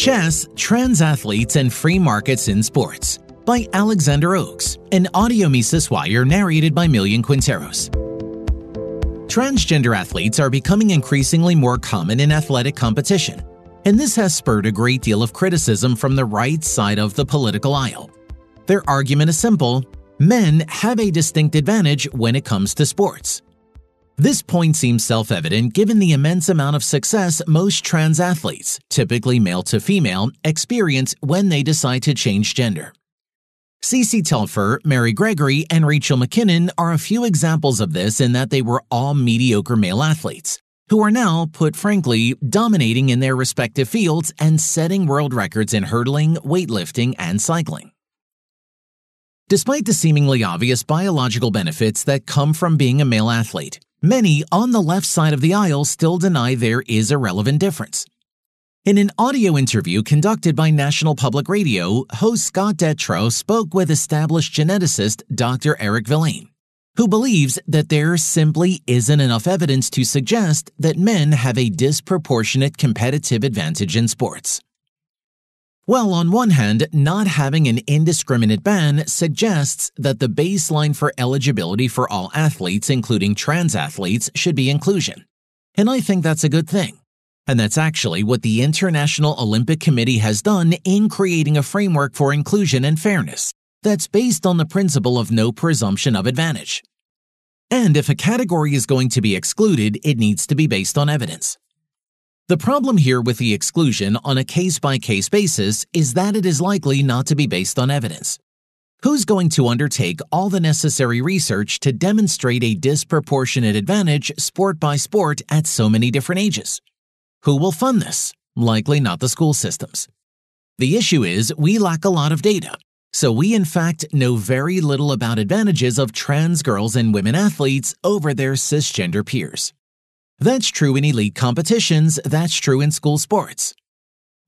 Chess, Trans Athletes and Free Markets in Sports by Alexander Oakes, an audio Mises Wire narrated by Millian Quinteros. Transgender athletes are becoming increasingly more common in athletic competition, and this has spurred a great deal of criticism from the right side of the political aisle. Their argument is simple men have a distinct advantage when it comes to sports. This point seems self evident given the immense amount of success most trans athletes, typically male to female, experience when they decide to change gender. Cece Telfer, Mary Gregory, and Rachel McKinnon are a few examples of this in that they were all mediocre male athletes, who are now, put frankly, dominating in their respective fields and setting world records in hurdling, weightlifting, and cycling. Despite the seemingly obvious biological benefits that come from being a male athlete, Many on the left side of the aisle still deny there is a relevant difference. In an audio interview conducted by National Public Radio, host Scott Detrow spoke with established geneticist Dr. Eric Vilain, who believes that there simply isn't enough evidence to suggest that men have a disproportionate competitive advantage in sports. Well, on one hand, not having an indiscriminate ban suggests that the baseline for eligibility for all athletes, including trans athletes, should be inclusion. And I think that's a good thing. And that's actually what the International Olympic Committee has done in creating a framework for inclusion and fairness that's based on the principle of no presumption of advantage. And if a category is going to be excluded, it needs to be based on evidence. The problem here with the exclusion on a case by case basis is that it is likely not to be based on evidence. Who's going to undertake all the necessary research to demonstrate a disproportionate advantage sport by sport at so many different ages? Who will fund this? Likely not the school systems. The issue is we lack a lot of data, so we in fact know very little about advantages of trans girls and women athletes over their cisgender peers. That's true in elite competitions, that's true in school sports.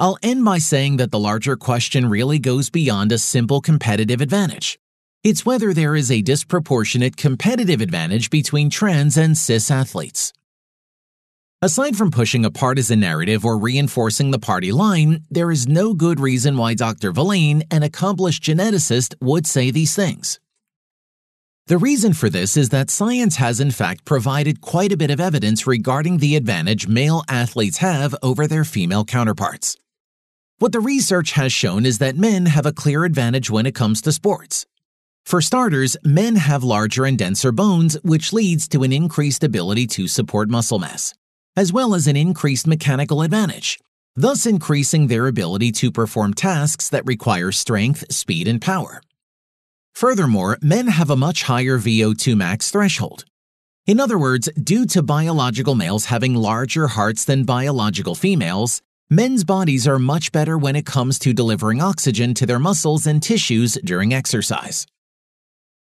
I'll end by saying that the larger question really goes beyond a simple competitive advantage. It's whether there is a disproportionate competitive advantage between trans and cis athletes. Aside from pushing a partisan narrative or reinforcing the party line, there is no good reason why Dr. Vilain, an accomplished geneticist, would say these things. The reason for this is that science has in fact provided quite a bit of evidence regarding the advantage male athletes have over their female counterparts. What the research has shown is that men have a clear advantage when it comes to sports. For starters, men have larger and denser bones, which leads to an increased ability to support muscle mass, as well as an increased mechanical advantage, thus increasing their ability to perform tasks that require strength, speed, and power. Furthermore, men have a much higher VO2 max threshold. In other words, due to biological males having larger hearts than biological females, men's bodies are much better when it comes to delivering oxygen to their muscles and tissues during exercise.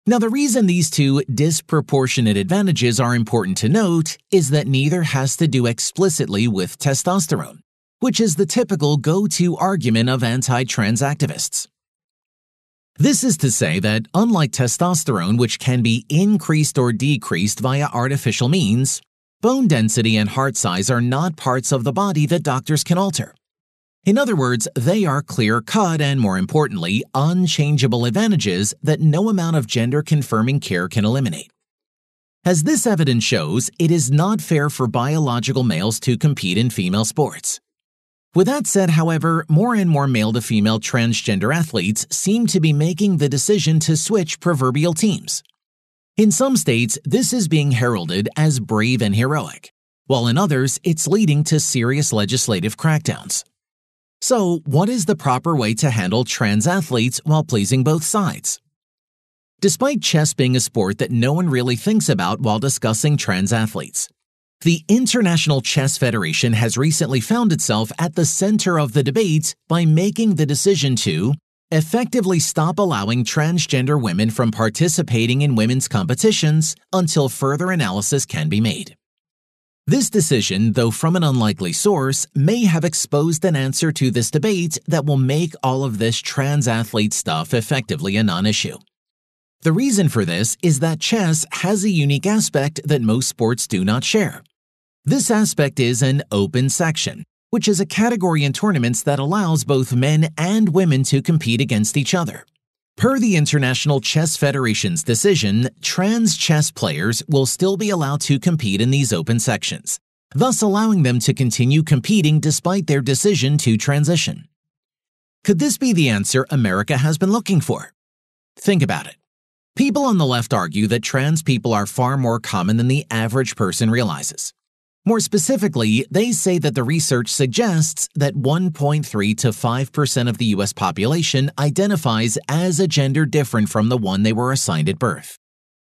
Now, the reason these two disproportionate advantages are important to note is that neither has to do explicitly with testosterone, which is the typical go to argument of anti trans activists. This is to say that, unlike testosterone, which can be increased or decreased via artificial means, bone density and heart size are not parts of the body that doctors can alter. In other words, they are clear cut and, more importantly, unchangeable advantages that no amount of gender confirming care can eliminate. As this evidence shows, it is not fair for biological males to compete in female sports. With that said, however, more and more male to female transgender athletes seem to be making the decision to switch proverbial teams. In some states, this is being heralded as brave and heroic, while in others, it's leading to serious legislative crackdowns. So, what is the proper way to handle trans athletes while pleasing both sides? Despite chess being a sport that no one really thinks about while discussing trans athletes, the International Chess Federation has recently found itself at the center of the debate by making the decision to effectively stop allowing transgender women from participating in women's competitions until further analysis can be made. This decision, though from an unlikely source, may have exposed an answer to this debate that will make all of this trans athlete stuff effectively a non issue. The reason for this is that chess has a unique aspect that most sports do not share. This aspect is an open section, which is a category in tournaments that allows both men and women to compete against each other. Per the International Chess Federation's decision, trans chess players will still be allowed to compete in these open sections, thus allowing them to continue competing despite their decision to transition. Could this be the answer America has been looking for? Think about it. People on the left argue that trans people are far more common than the average person realizes. More specifically, they say that the research suggests that 1.3 to 5% of the US population identifies as a gender different from the one they were assigned at birth.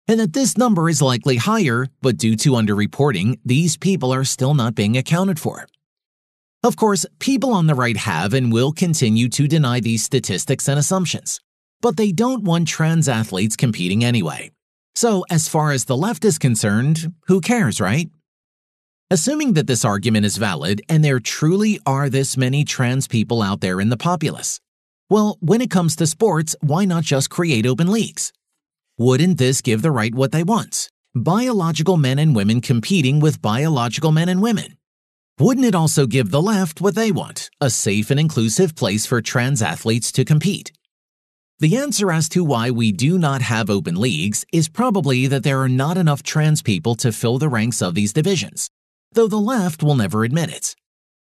And that this number is likely higher, but due to underreporting, these people are still not being accounted for. Of course, people on the right have and will continue to deny these statistics and assumptions, but they don't want trans athletes competing anyway. So, as far as the left is concerned, who cares, right? Assuming that this argument is valid and there truly are this many trans people out there in the populace, well, when it comes to sports, why not just create open leagues? Wouldn't this give the right what they want? Biological men and women competing with biological men and women. Wouldn't it also give the left what they want? A safe and inclusive place for trans athletes to compete. The answer as to why we do not have open leagues is probably that there are not enough trans people to fill the ranks of these divisions though the left will never admit it.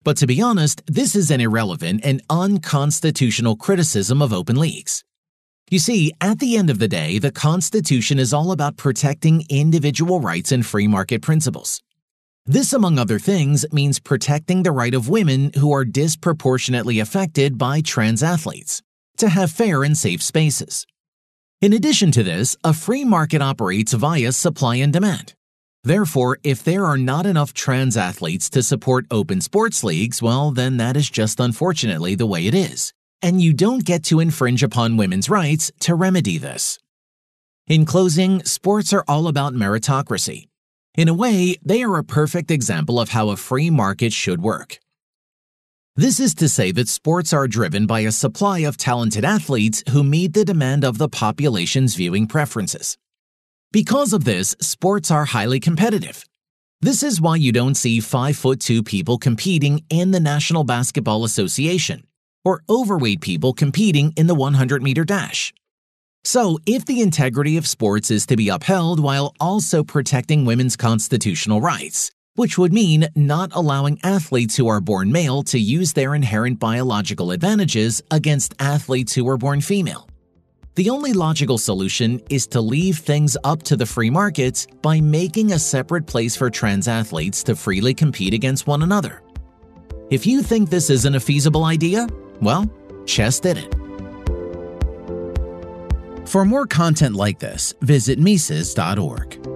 But to be honest, this is an irrelevant and unconstitutional criticism of open leagues. You see, at the end of the day, the Constitution is all about protecting individual rights and free market principles. This, among other things, means protecting the right of women who are disproportionately affected by trans athletes to have fair and safe spaces. In addition to this, a free market operates via supply and demand. Therefore, if there are not enough trans athletes to support open sports leagues, well, then that is just unfortunately the way it is. And you don't get to infringe upon women's rights to remedy this. In closing, sports are all about meritocracy. In a way, they are a perfect example of how a free market should work. This is to say that sports are driven by a supply of talented athletes who meet the demand of the population's viewing preferences. Because of this, sports are highly competitive. This is why you don't see 5 foot 2 people competing in the National Basketball Association or overweight people competing in the 100 meter dash. So, if the integrity of sports is to be upheld while also protecting women's constitutional rights, which would mean not allowing athletes who are born male to use their inherent biological advantages against athletes who are born female. The only logical solution is to leave things up to the free markets by making a separate place for trans athletes to freely compete against one another. If you think this isn't a feasible idea, well, chess did it. For more content like this, visit Mises.org.